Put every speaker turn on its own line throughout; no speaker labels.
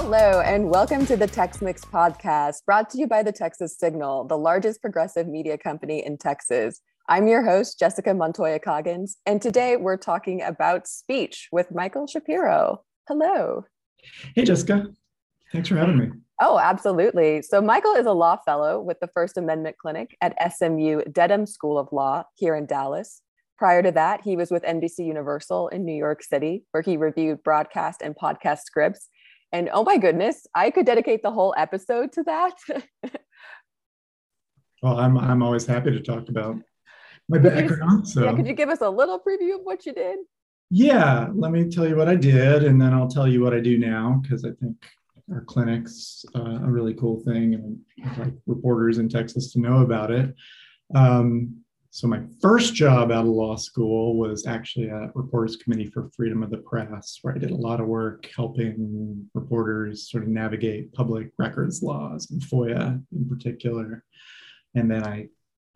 Hello, and welcome to the Tex Mix podcast, brought to you by the Texas Signal, the largest progressive media company in Texas. I'm your host, Jessica Montoya Coggins, and today we're talking about speech with Michael Shapiro. Hello.
Hey, Jessica. Thanks for having me.
Oh, absolutely. So, Michael is a law fellow with the First Amendment Clinic at SMU Dedman School of Law here in Dallas. Prior to that, he was with NBC Universal in New York City, where he reviewed broadcast and podcast scripts. And oh my goodness, I could dedicate the whole episode to that.
well, I'm I'm always happy to talk about my background. So
yeah, could you give us a little preview of what you did?
Yeah, let me tell you what I did, and then I'll tell you what I do now because I think our clinic's uh, a really cool thing, and I'd like reporters in Texas to know about it. Um, so my first job out of law school was actually at Reporters Committee for Freedom of the Press, where I did a lot of work helping reporters sort of navigate public records laws and FOIA in particular. And then I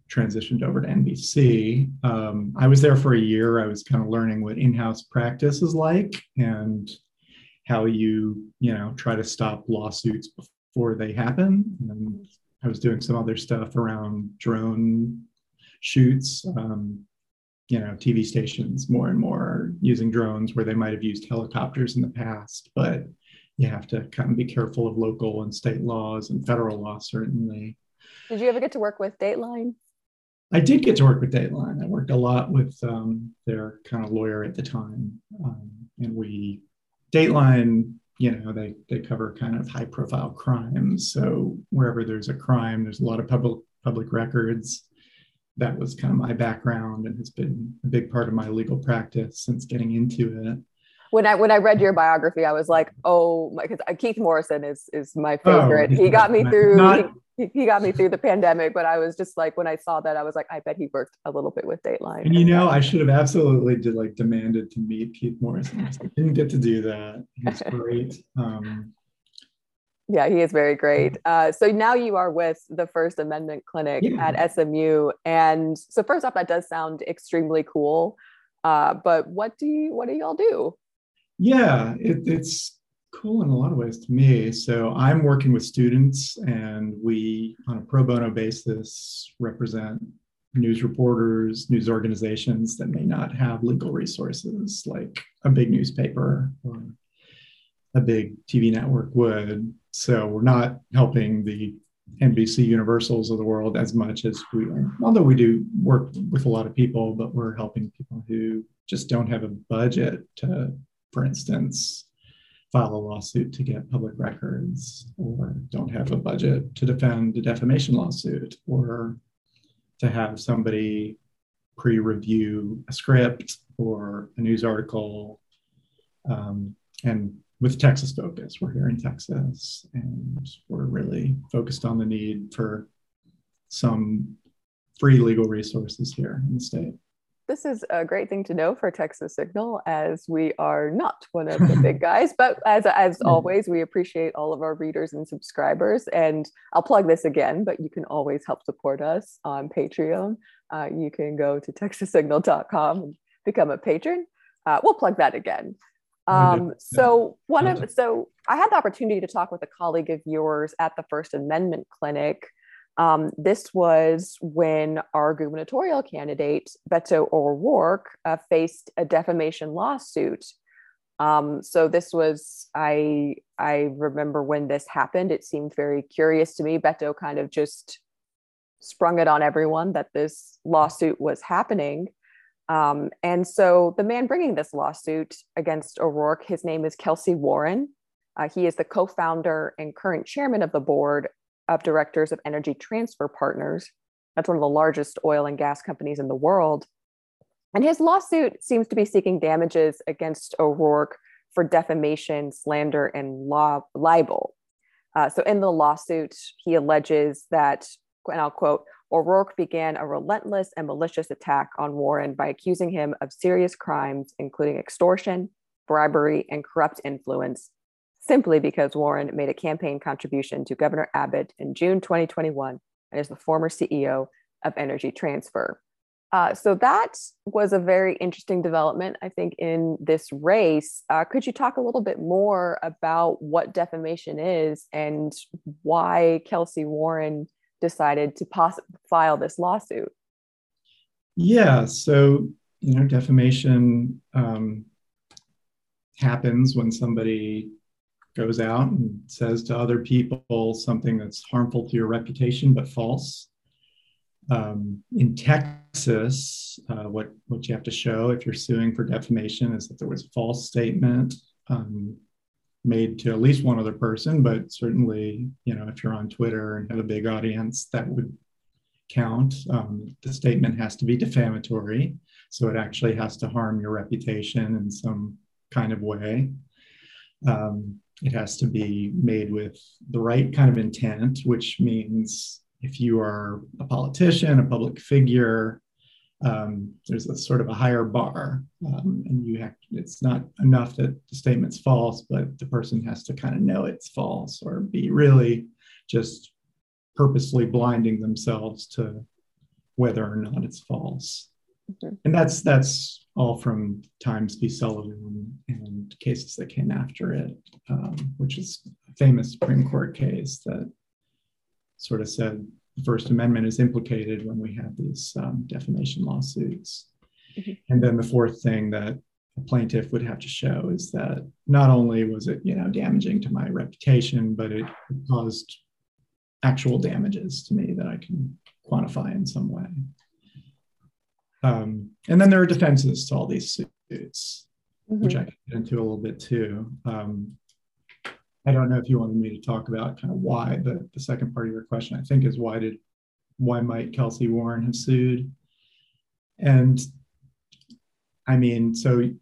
transitioned over to NBC. Um, I was there for a year. I was kind of learning what in-house practice is like and how you, you know, try to stop lawsuits before they happen. And I was doing some other stuff around drone shoots. Um, you know, TV stations more and more using drones where they might have used helicopters in the past, but you have to kind of be careful of local and state laws and federal law, certainly.
Did you ever get to work with Dateline?
I did get to work with Dateline. I worked a lot with um, their kind of lawyer at the time, um, and we Dateline. You know, they they cover kind of high profile crimes. So wherever there's a crime, there's a lot of public public records that was kind of my background and has been a big part of my legal practice since getting into it.
When I when I read your biography, I was like, oh, because Keith Morrison is is my favorite. Oh, he got me through. Not, he, he, got me through the pandemic, but I was just like, when I saw that, I was like, I bet he worked a little bit with Dateline.
And you know, I should have absolutely did like demanded to meet Keith Morrison. I didn't get to do that. He's great. Um,
yeah, he is very great. Uh, so now you are with the First Amendment Clinic yeah. at SMU, and so first off, that does sound extremely cool. Uh, but what do you what do y'all do?
Yeah, it, it's cool in a lot of ways to me. So I'm working with students, and we, on a pro bono basis, represent news reporters, news organizations that may not have legal resources like a big newspaper or a big TV network would. So we're not helping the NBC Universals of the world as much as we are. Although we do work with a lot of people, but we're helping people who just don't have a budget to, for instance, file a lawsuit to get public records, or don't have a budget to defend a defamation lawsuit, or to have somebody pre review a script or a news article. Um, and with Texas focus. We're here in Texas and we're really focused on the need for some free legal resources here in the state.
This is a great thing to know for Texas Signal as we are not one of the big guys, but as, as always, we appreciate all of our readers and subscribers. And I'll plug this again, but you can always help support us on Patreon. Uh, you can go to texassignal.com and become a patron. Uh, we'll plug that again. Um, so one of so I had the opportunity to talk with a colleague of yours at the First Amendment Clinic. Um, this was when our gubernatorial candidate Beto O'Rourke uh, faced a defamation lawsuit. Um, so this was I I remember when this happened. It seemed very curious to me. Beto kind of just sprung it on everyone that this lawsuit was happening. Um, and so the man bringing this lawsuit against O'Rourke, his name is Kelcy Warren. Uh, he is the co founder and current chairman of the board of directors of Energy Transfer Partners. That's one of the largest oil and gas companies in the world. And his lawsuit seems to be seeking damages against O'Rourke for defamation, slander, and law, libel. Uh, so in the lawsuit, he alleges that, and I'll quote, O'Rourke began a relentless and malicious attack on Warren by accusing him of serious crimes, including extortion, bribery, and corrupt influence, simply because Warren made a campaign contribution to Governor Abbott in June 2021 and is the former CEO of Energy Transfer. Uh, so that was a very interesting development, I think, in this race. Uh, could you talk a little bit more about what defamation is and why Kelcy Warren decided to poss- file this lawsuit?
Yeah, so you know, defamation um, happens when somebody goes out and says to other people something that's harmful to your reputation but false. Um, in Texas, uh, what what you have to show if you're suing for defamation is that there was a false statement um, made to at least one other person, but certainly, you know, if you're on Twitter and have a big audience, that would count. Um, the statement has to be defamatory, so it actually has to harm your reputation in some kind of way. Um, it has to be made with the right kind of intent, which means if you are a politician, a public figure, um, there's a sort of a higher bar, um, and you have it's not enough that the statement's false, but the person has to kind of know it's false or be really just purposely blinding themselves to whether or not it's false. And that's that's all from Times v. Sullivan and cases that came after it, um, which is a famous Supreme Court case that sort of said the First Amendment is implicated when we have these um, defamation lawsuits. Mm-hmm. And then the fourth thing that a plaintiff would have to show is that not only was it you know damaging to my reputation, but it caused actual damages to me that I can quantify in some way. Um, and then there are defenses to all these suits, mm-hmm. which I can get into a little bit too. Um, I don't know if you wanted me to talk about kind of why the, the second part of your question, I think, is why did why might Kelcy Warren have sued? And I mean, so you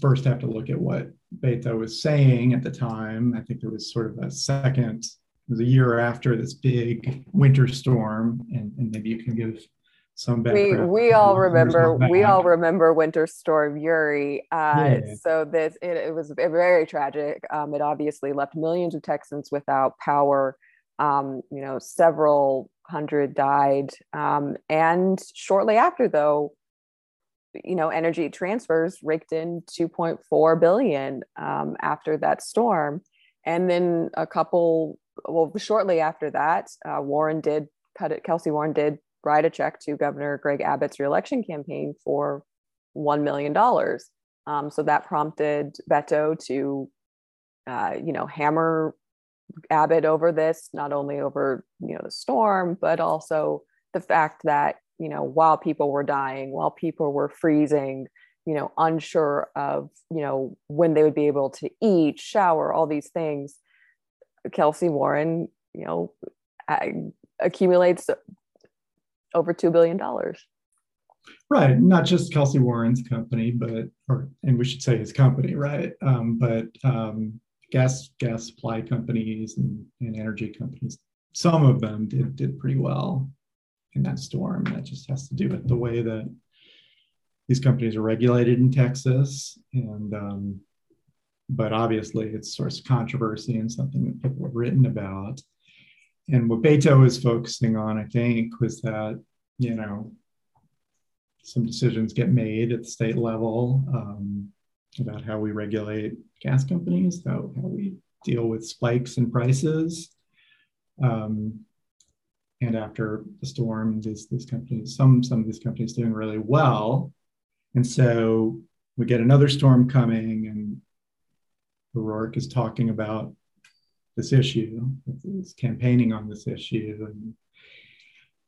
first have to look at what Beto was saying at the time. I think there was sort of a second, it was a year after this big winter storm, and, and maybe you can give some
background. We we all remember we all remember Winter Storm Uri. Uh, yeah. So this it, it, was very tragic. Um, it obviously left millions of Texans without power. Um, you know, several hundred died, um, and shortly after, though, you know, Energy Transfers raked in 2.4 billion um, after that storm, and then a couple. Well, shortly after that, uh, Warren did cut it. Kelcy Warren did write a check to Governor Greg Abbott's reelection campaign for $1 million. Um, so that prompted Beto to, uh, you know, hammer Abbott over this, not only over, you know, the storm, but also the fact that, you know, while people were dying, while people were freezing, you know, unsure of, you know, when they would be able to eat, shower, all these things, Kelcy Warren, you know, accumulates over $2 billion.
Right. Not just Kelcy Warren's company, but, or, and we should say his company, right? Um, but um, gas, gas supply companies and, and energy companies, some of them did, did pretty well in that storm. That just has to do with the way that these companies are regulated in Texas. And, um, but obviously it's source of controversy and something that people have written about. And what Beto was focusing on, I think, was that, you know, some decisions get made at the state level um, about how we regulate gas companies, how, how we deal with spikes in prices. Um, and after the storm, these, these companies, some, some of these companies doing really well. And so we get another storm coming, and O'Rourke is talking about this issue, is campaigning on this issue. And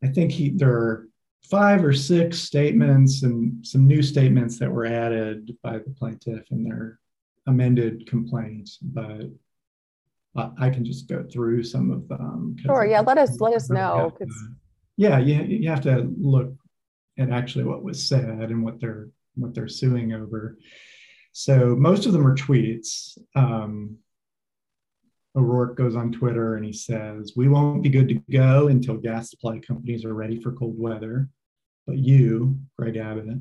I think he, there are five or six statements and some new statements that were added by the plaintiff in their amended complaint, but I can just go through some of them.
Sure. Yeah. Let us let us know.
To, yeah, you, you have to look at actually what was said and what they're what they're suing over. So most of them are tweets. Um, O'Rourke goes on Twitter and he says, We won't be good to go until gas supply companies are ready for cold weather. But you, Greg Abbott,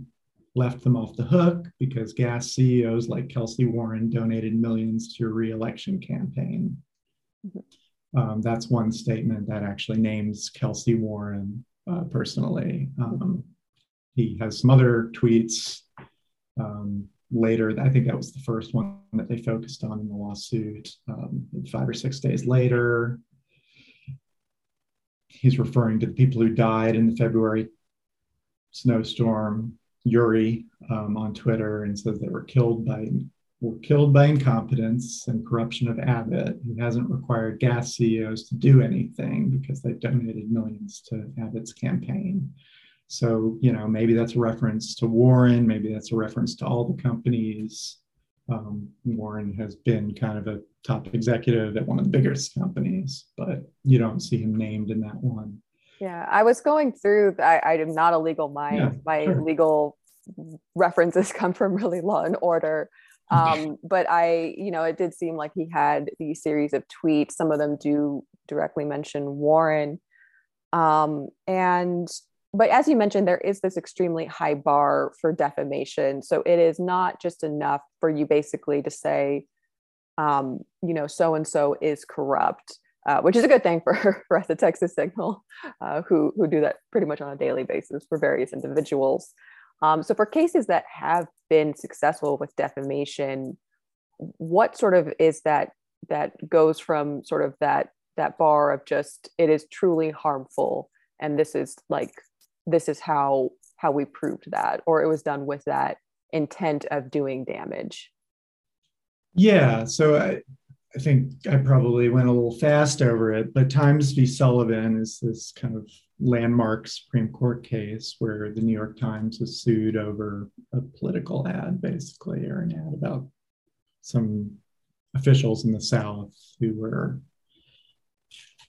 left them off the hook because gas CEOs like Kelcy Warren donated millions to your reelection campaign. Mm-hmm. Um, that's one statement that actually names Kelcy Warren uh, personally. Um, he has some other tweets um, later. I think that was the first one that they focused on in the lawsuit. Um, five or six days later, he's referring to the people who died in the February snowstorm, Uri, um, on Twitter, and says they were killed by were killed by incompetence and corruption of Abbott, who hasn't required gas CEOs to do anything because they've donated millions to Abbott's campaign. So, you know, maybe that's a reference to Warren, maybe that's a reference to all the companies. Um, Warren has been kind of a top executive at one of the biggest companies, but you don't see him named in that one.
Yeah, I was going through, I, I am not a legal mind. Yeah, My sure. legal references come from really law and order. Um, but I, you know, it did seem like he had these series of tweets. Some of them do directly mention Warren. Um, and but as you mentioned, there is this extremely high bar for defamation. So it is not just enough for you basically to say, um, you know, so and so is corrupt, uh, which is a good thing for, for us at Texas Signal, uh, who, who do that pretty much on a daily basis for various individuals. Um, so for cases that have been successful with defamation, what sort of is that that goes from sort of that that bar of just it is truly harmful and this is like this is how how we proved that or it was done with that intent of doing damage.
Yeah so i i think i probably went a little fast over it but times v. Sullivan is this kind of landmark supreme court case where the new york times was sued over a political ad basically or an ad about some officials in the south who were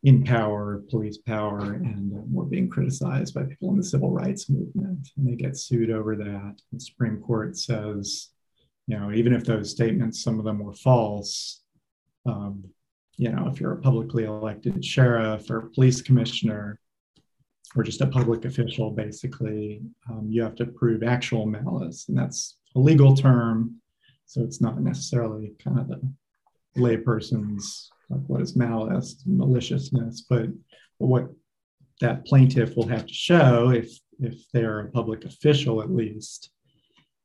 in power, police power, and uh, were being criticized by people in the civil rights movement. And they get sued over that. The Supreme Court says, you know, even if those statements, some of them were false, um, you know, if you're a publicly elected sheriff or police commissioner or just a public official, basically, um, you have to prove actual malice. And that's a legal term. So it's not necessarily kind of the layperson's like what is malice, maliciousness, but what that plaintiff will have to show if if they're a public official at least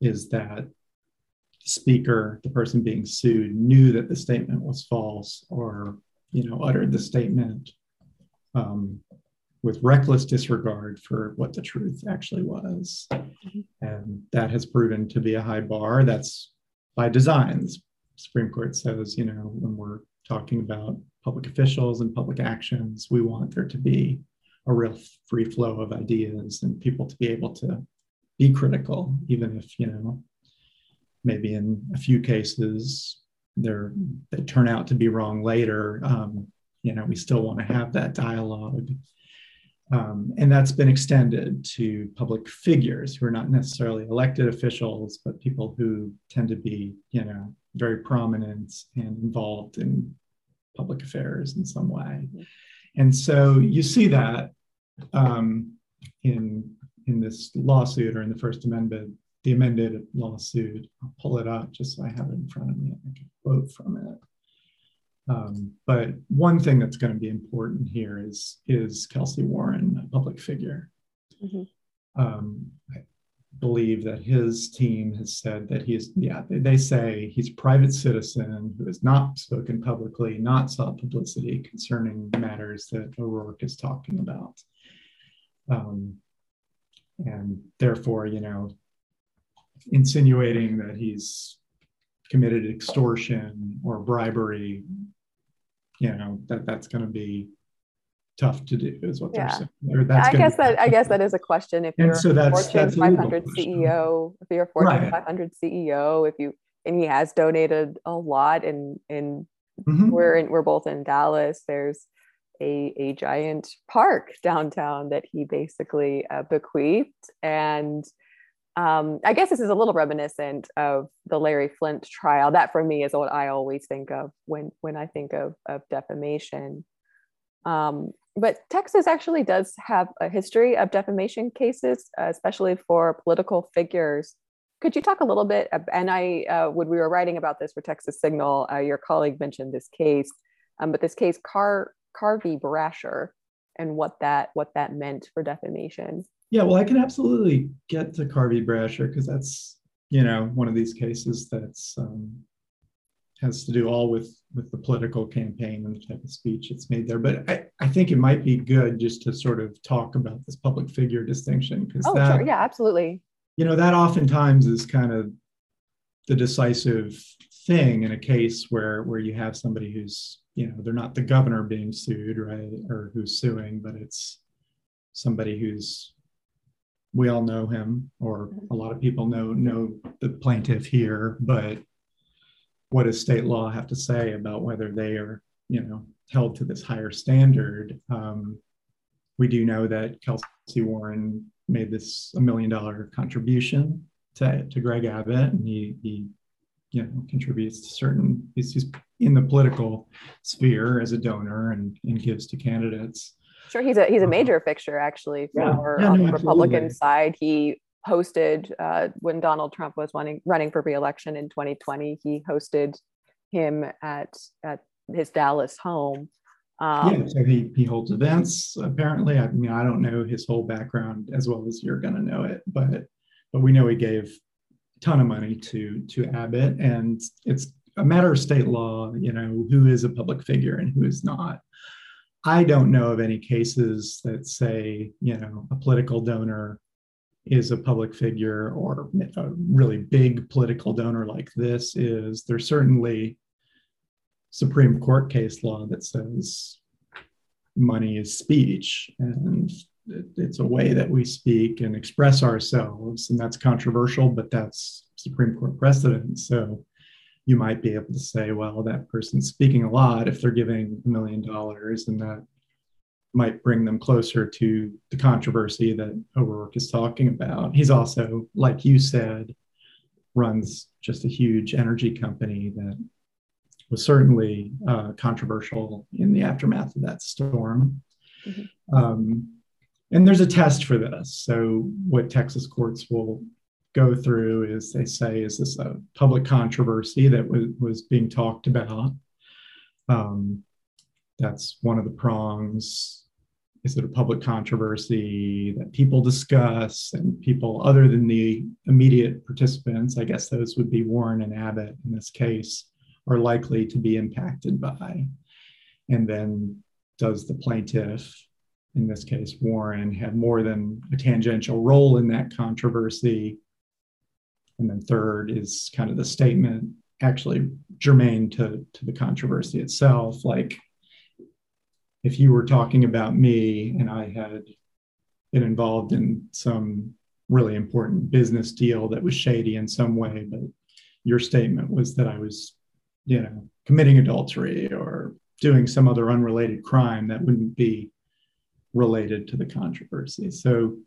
is that the speaker the person being sued knew that the statement was false or you know uttered the statement um, with reckless disregard for what the truth actually was mm-hmm. and that has proven to be a high bar that's by design the supreme court says you know when we're talking about public officials and public actions. We want there to be a real free flow of ideas and people to be able to be critical, even if, you know, maybe in a few cases they're, they turn out to be wrong later. Um, you know, we still want to have that dialogue. Um, and that's been extended to public figures who are not necessarily elected officials, but people who tend to be, you know, very prominent and involved in public affairs in some way. And so you see that um, in in this lawsuit or in the First Amendment, the amended lawsuit. I'll pull it up just so I have it in front of me. I can quote from it. Um, but one thing that's going to be important here is is Kelcy Warren a public figure? Mm-hmm. Um, I believe that his team has said that he's, yeah, they, they say he's a private citizen who has not spoken publicly, not sought publicity concerning matters that O'Rourke is talking about. Um, and therefore, you know, insinuating that he's committed extortion or bribery, you know, that that's going to be tough to do is what yeah. they're saying.
I guess that I guess that is a question. If you're so that's, Fortune that's 500 CEO, if you're a Fortune right. 500 CEO, if you and he has donated a lot, and and mm-hmm. we're in, we're both in Dallas. There's a a giant park downtown that he basically uh, bequeathed, and um, I guess this is a little reminiscent of the Larry Flynt trial. That for me is what I always think of when when I think of of defamation. Um, but Texas actually does have a history of defamation cases, uh, especially for political figures. Could you talk a little bit? And I, uh, when we were writing about this for Texas Signal, uh, your colleague mentioned this case, um, but this case, Car Carr v. Brasher, and what that what that meant for defamation.
Yeah, well, I can absolutely get to Carr v. Brasher because that's you know one of these cases that's um, has to do all with with the political campaign and the type of speech it's made there. But I, I think it might be good just to sort of talk about this public figure distinction because
oh,
that
sure. yeah, absolutely.
You know that oftentimes is kind of the decisive thing in a case where where you have somebody who's you know they're not the governor being sued right or who's suing but it's somebody who's we all know him or a lot of people know know the plaintiff here but what does state law have to say about whether they are you know held to this higher standard? Um, we do know that Kelcy warren made this a million dollar contribution to, to greg abbott and he, he you know contributes to certain he's, he's in the political sphere as a donor and, and gives to candidates
Sure, he's a he's a uh-huh. major fixture actually for yeah. Yeah, on no, the Republican side. He hosted uh, when Donald Trump was running running for reelection in 2020. He hosted him at at his Dallas home.
Um, yeah, so he he holds events. Apparently, I mean, I don't know his whole background as well as you're going to know it, but but we know he gave a ton of money to to Abbott, and it's a matter of state law. You know, who is a public figure and who is not. I don't know of any cases that say, you know, a political donor is a public figure or a really big political donor like this is. There's certainly Supreme Court case law that says money is speech and it's a way that we speak and express ourselves. And that's controversial, but that's Supreme Court precedent. So you might be able to say, well, that person's speaking a lot if they're giving a million dollars, and that might bring them closer to the controversy that O'Rourke is talking about. He's also, like you said, runs just a huge energy company that was certainly uh, controversial in the aftermath of that storm. Mm-hmm. Um, and there's a test for this. So, what Texas courts will go through is they say, is this a public controversy that was, was being talked about? Um, that's one of the prongs. Is it a public controversy that people discuss and people other than the immediate participants, I guess those would be Warren and Abbott in this case, are likely to be impacted by? And then does the plaintiff, in this case Warren, have more than a tangential role in that controversy? And then third is kind of the statement actually germane to, to the controversy itself. Like if you were talking about me and I had been involved in some really important business deal that was shady in some way, but your statement was that I was, you know, committing adultery or doing some other unrelated crime that wouldn't be related to the controversy. So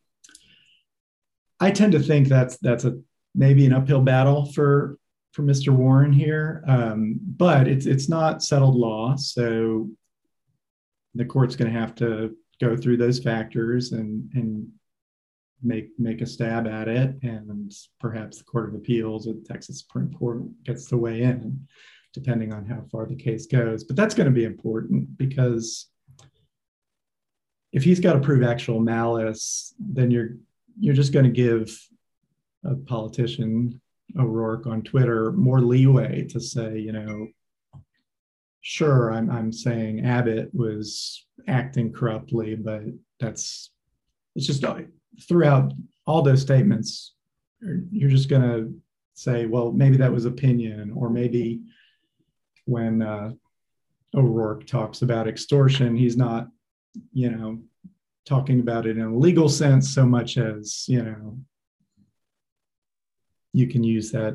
I tend to think that's that's a maybe an uphill battle for for Mr. Warren here, um, but it's it's not settled law, so the court's going to have to go through those factors and and make make a stab at it, and perhaps the Court of Appeals or the Texas Supreme Court gets to weigh in, depending on how far the case goes. But that's going to be important because if he's got to prove actual malice, then you're you're just going to give a politician O'Rourke on Twitter more leeway to say, you know, sure, I'm, I'm saying Abbott was acting corruptly, but that's it's just throughout all those statements, you're just going to say, well, maybe that was opinion, or maybe when uh, O'Rourke talks about extortion, he's not, you know, talking about it in a legal sense so much as, you know, you can use that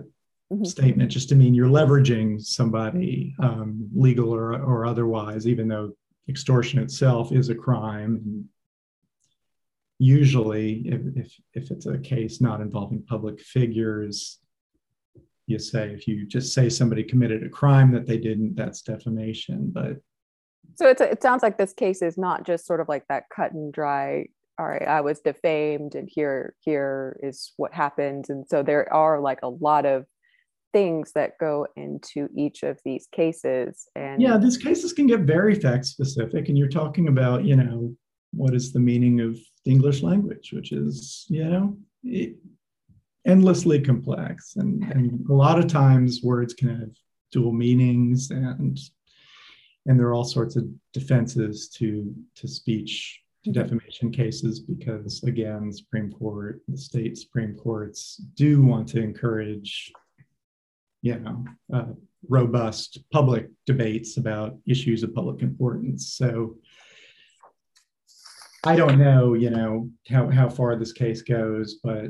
mm-hmm. statement just to mean you're leveraging somebody, um, legal or, or otherwise, even though extortion itself is a crime. Usually, if, if, if it's a case not involving public figures, you say if you just say somebody committed a crime that they didn't, that's defamation. But
so it's a, it sounds like this case is not just sort of like that cut and dry all right i was defamed and here here is what happened and so there are like a lot of things that go into each of these cases and
yeah these cases can get very fact specific and you're talking about you know what is the meaning of the English language, which is, you know, endlessly complex. And, and a lot of times words can have dual meanings and and there are all sorts of defenses to to speech to mm-hmm. defamation cases because again the supreme court the state supreme courts do want to encourage you know uh, robust public debates about issues of public importance so i don't know you know how, how far this case goes but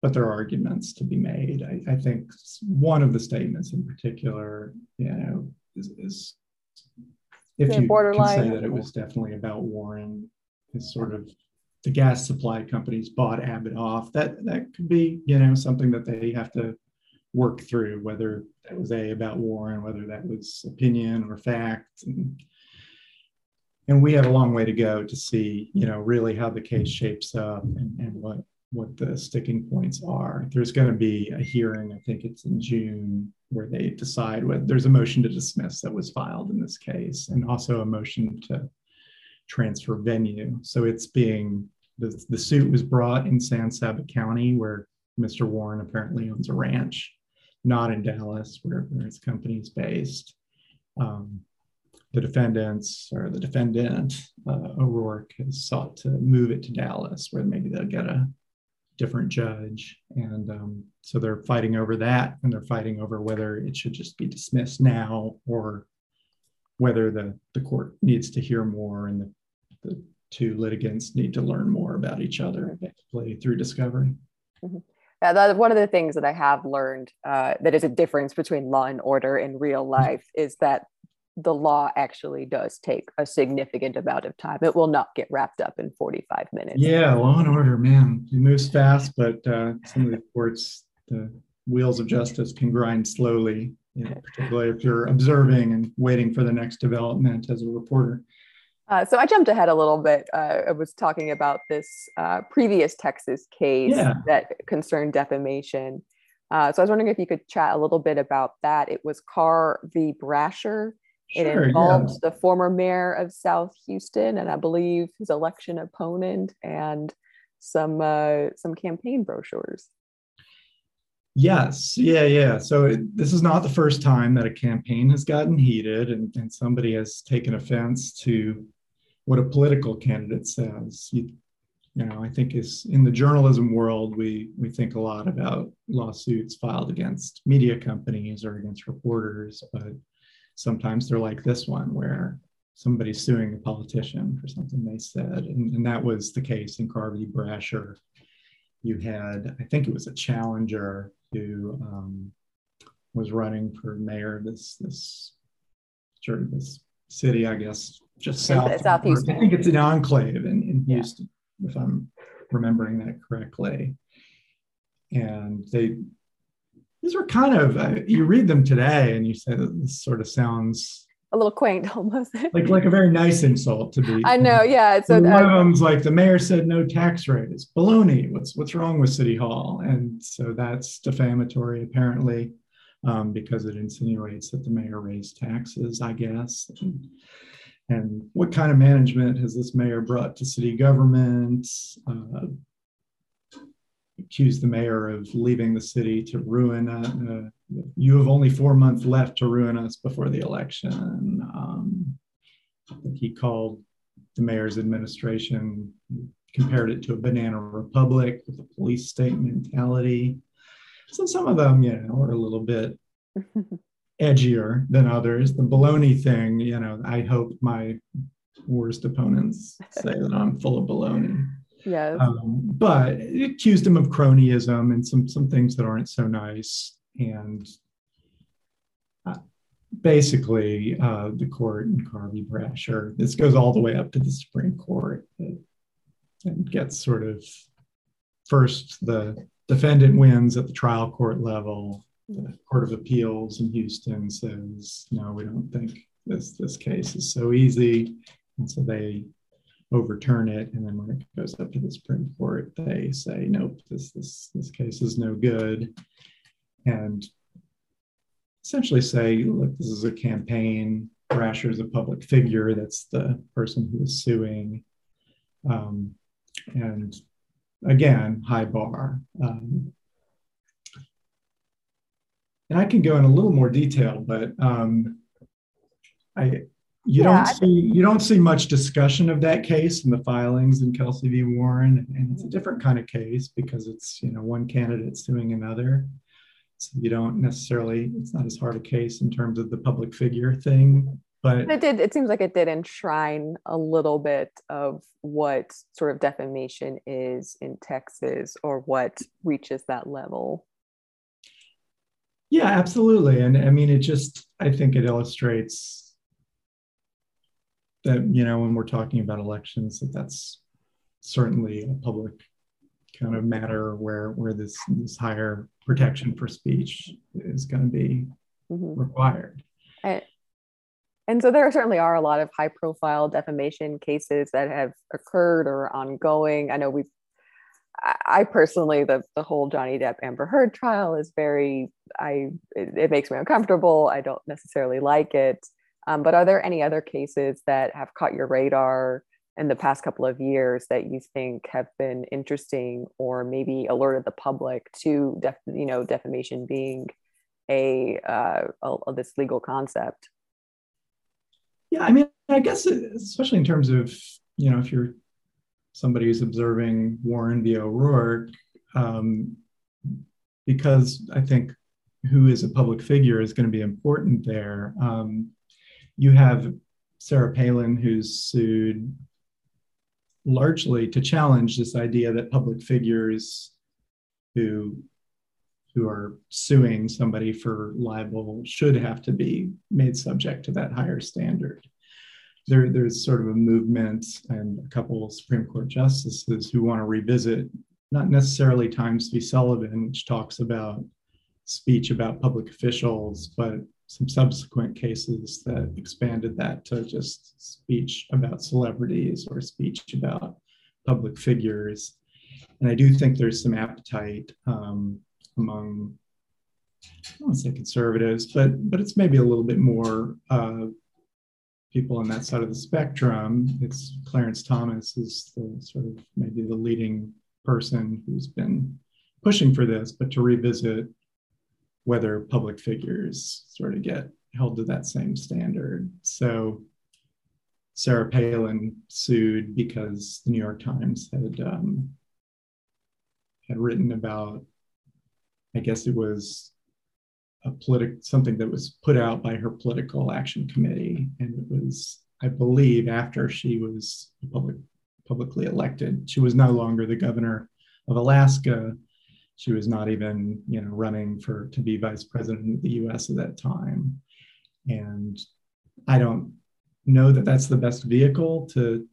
but there are arguments to be made i, I think one of the statements in particular you know is, is if you borderline. can say that it was definitely about warren is sort of the gas supply companies bought abbott off that that could be you know something that they have to work through whether that was a about Warren, whether that was opinion or fact. And, and we have a long way to go to see, you know, really how the case shapes up and, and what what the sticking points are. There's going to be a hearing, I think it's in June, where they decide whether there's a motion to dismiss that was filed in this case, and also a motion to transfer venue. So it's being the, the suit was brought in San Saba County, where Mr. Warren apparently owns a ranch not in Dallas, where, where his company is based. Um, the defendants or the defendant, uh, O'Rourke, has sought to move it to Dallas, where maybe they'll get a different judge. And um, so they're fighting over that, and they're fighting over whether it should just be dismissed now or whether the, the court needs to hear more and the, the two litigants need to learn more about each other basically through discovery.
Mm-hmm. Yeah, that, one of the things that I have learned uh, that is a difference between law and order in real mm-hmm. life is that the law actually does take a significant amount of time. It will not get wrapped up in 45 minutes.
Yeah, law and order, man, it moves fast, but uh, some of the courts, the wheels of justice can grind slowly, you know, particularly if you're observing and waiting for the next development as a reporter.
Uh, so I jumped ahead a little bit. Uh, I was talking about this uh, previous Texas case yeah. that concerned defamation. Uh, so I was wondering if you could chat a little bit about that. It was Carr v. Brasher. Sure, it involved yeah. the former mayor of South Houston and I believe his election opponent and some uh, some campaign brochures.
Yes, yeah, yeah. So it, this is not the first time that a campaign has gotten heated and, and somebody has taken offense to what a political candidate says. You, you know, I think is in the journalism world, we we think a lot about lawsuits filed against media companies or against reporters, but sometimes they're like this one where somebody's suing a politician for something they said, and, and that was the case in Carr v. Brasher. You had, I think it was a challenger who um, was running for mayor this this sort of this city, I guess, just south.
South Houston.
I think it's an enclave in, in Houston, yeah. if I'm remembering that correctly. And they, these are kind of, uh, you read them today and you say that this sort of sounds
a little quaint almost.
like like a very nice insult to be.
I know, yeah.
So one of them's like the mayor said no tax raise. Baloney. What's what's wrong with City Hall? And so that's defamatory apparently, um, because it insinuates that the mayor raised taxes. I guess. And, and what kind of management has this mayor brought to city government? Uh, accused the mayor of leaving the city to ruin. Uh, uh, you have only four months left to ruin us before the election. Um, he called the mayor's administration, compared it to a banana republic with a police state mentality. So some of them, you know, are a little bit edgier than others. The baloney thing, you know, I hope my worst opponents say that I'm full of baloney.
Yes.
Um, but it accused him of cronyism and some some things that aren't so nice. And uh, basically, uh, the court and Carr v. Brasher, this goes all the way up to the Supreme Court and gets sort of first the defendant wins at the trial court level the Court of Appeals in Houston says, no, we don't think this this case is so easy, and so they overturn it. And then when it goes up to the Supreme Court, they say, nope, this this this case is no good, and essentially say, look, this is a campaign. Brasher is a public figure. That's the person who is suing. Um, and again, high bar. Um, and I can go in a little more detail, but um, I you yeah, don't see you don't see much discussion of that case in the filings in Kelcy v. Warren, and it's a different kind of case because it's you know one candidate suing another. So you don't necessarily it's not as hard a case in terms of the public figure thing, but
it did. It seems like it did enshrine a little bit of what sort of defamation is in Texas, or what reaches that level.
Yeah, absolutely, and I mean it just I think it illustrates that you know when we're talking about elections that that's certainly a public kind of matter where where this this higher protection for speech is going to be mm-hmm. required
I, and so there certainly are a lot of high profile defamation cases that have occurred or ongoing i know we've I personally, the the whole Johnny Depp Amber Heard trial is very, I it, it makes me uncomfortable. I don't necessarily like it. Um, but are there any other cases that have caught your radar in the past couple of years that you think have been interesting or maybe alerted the public to def- you know defamation being a, uh, a, a this legal concept?
Yeah, I mean, I guess especially in terms of you know if you're somebody who's observing Warren v. O'Rourke, um, because I think who is a public figure is going to be important there. Um, you have Sarah Palin, who's sued largely to challenge this idea that public figures who who are suing somebody for libel should have to be made subject to that higher standard. There, there's sort of a movement and a couple of Supreme Court justices who want to revisit not necessarily Times v. Sullivan, which talks about speech about public officials, but some subsequent cases that expanded that to just speech about celebrities or speech about public figures. And I do think there's some appetite um, among, I don't say conservatives, but but it's maybe a little bit more uh, people on that side of the spectrum. It's Clarence Thomas is the sort of maybe the leading person who's been pushing for this, but to revisit whether public figures sort of get held to that same standard. So Sarah Palin sued because the New York Times had um, had written about, I guess it was a political something that was put out by her political action committee, and it was, I believe, after she was public publicly elected. She was no longer the governor of Alaska she was not even, you know, running for to be vice president of the U.S. at that time, and I don't know that that's the best vehicle to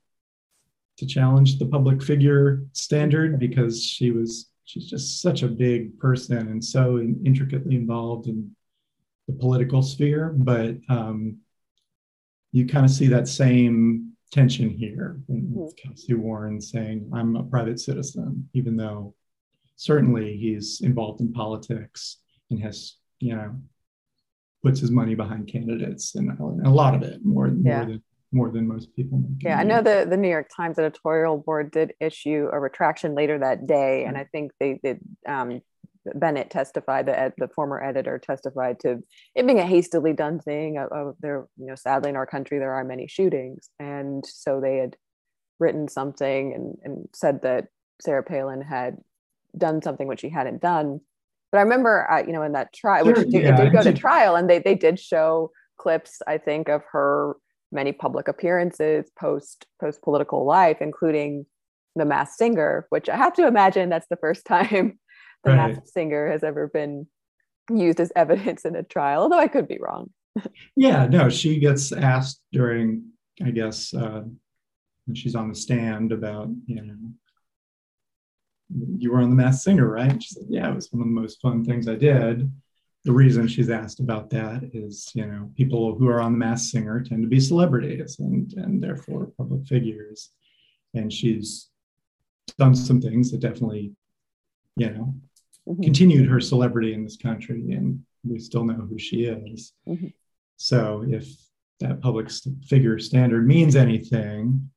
to challenge the public figure standard because she was she's just such a big person and so intricately involved in the political sphere but um, you kind of see that same tension here with mm-hmm. Kelcy Warren saying I'm a private citizen even though certainly he's involved in politics and has, you know, puts his money behind candidates and, a lot of it more, more than more than most people.
Yeah, I know the the New York Times editorial board did issue a retraction later that day, and I think they did. Um, Bennet testified, the the former editor testified to it being a hastily done thing. Of, of there, you know, sadly in our country there are many shootings, and so they had written something and, and said that Sarah Palin had done something which he hadn't done. But I remember, uh, you know, in that trial, which did, yeah, did go to trial, and they they did show clips, I think, of her many public appearances post post political life, including the Masked Singer, which I have to imagine that's the first time the right. Masked Singer has ever been used as evidence in a trial. Although I could be wrong.
yeah, no, she gets asked during, I guess, uh, when she's on the stand about, you know, you were on the Masked Singer, right? She said, yeah, it was one of the most fun things I did. The reason she's asked about that is, you know, people who are on the Masked Singer tend to be celebrities and, and therefore public figures. And she's done some things that definitely, you know, mm-hmm. continued her celebrity in this country. And we still know who she is. Mm-hmm. So if that public figure standard means anything,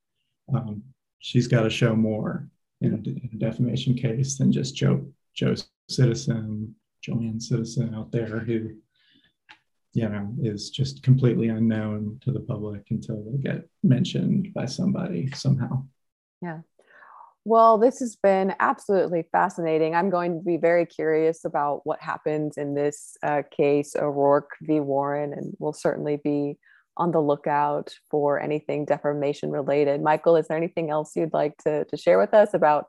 um, she's got to show more in a, defamation case than just Joe Joe Citizen, Joanne Citizen out there who, you know, is just completely unknown to the public until they get mentioned by somebody somehow.
Yeah. Well, this has been absolutely fascinating. I'm going to be very curious about what happens in this uh, case, O'Rourke v. Warren, and we'll certainly be on the lookout for anything defamation related. Michael, is there anything else you'd like to, to share with us about,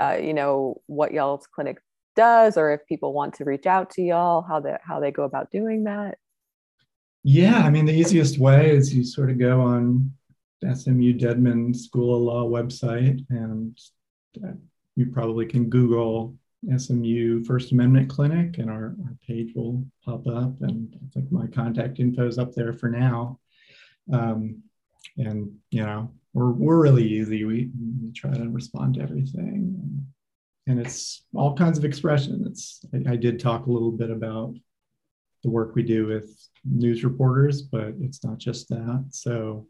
uh, you know, what y'all's clinic does, or if people want to reach out to y'all, how they how they go about doing that?
Yeah, I mean, the easiest way is you sort of go on SMU Dedman School of Law website, and uh, you probably can Google SMU First Amendment Clinic, and our, our page will pop up. And I think my contact info is up there for now. Um, and you know, we're we're really easy. We, we try to respond to everything, and, it's all kinds of expression. It's I, I did talk a little bit about the work we do with news reporters, but it's not just that. So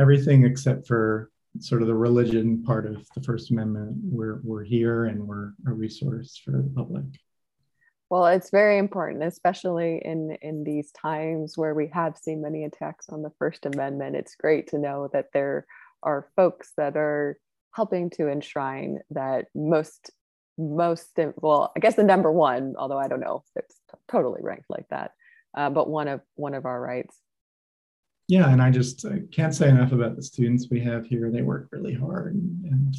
everything except for sort of the religion part of the First Amendment, we're, we're here and we're a resource for the public.
Well, it's very important, especially in, in these times where we have seen many attacks on the First Amendment. It's great to know that there are folks that are helping to enshrine that most most well i guess the number one although i don't know if it's totally ranked like that uh, but one of one of our rights
yeah, and I just I can't say enough about the students we have here. They work really hard, and, and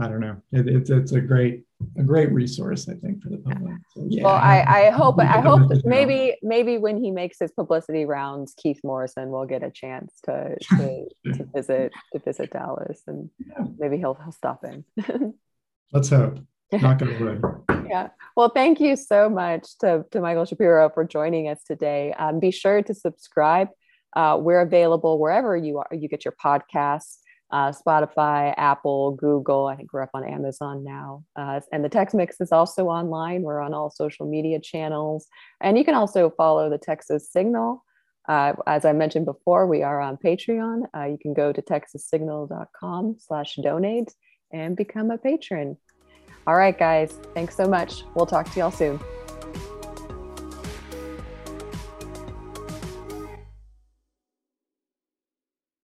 I don't know. It, it's it's a great a great resource, I think, for the public.
So, yeah, well, I, I hope I hope maybe maybe when he makes his publicity rounds, Keith Morrison will get a chance to to, to visit to visit Dallas, and yeah. maybe he'll he'll stop in.
Let's hope. Not gonna
yeah. Well, thank you so much to, to Michael Shapiro for joining us today. Um, be sure to subscribe. Uh, we're available wherever you are. You get your podcasts, uh, Spotify, Apple, Google. I think we're up on Amazon now. Uh, and the Tex Mix is also online. We're on all social media channels. And you can also follow the Texas Signal. Uh, as I mentioned before, we are on Patreon. Uh, you can go to texassignal.com slash donate and become a patron. All right, guys, thanks so much. We'll talk to y'all soon.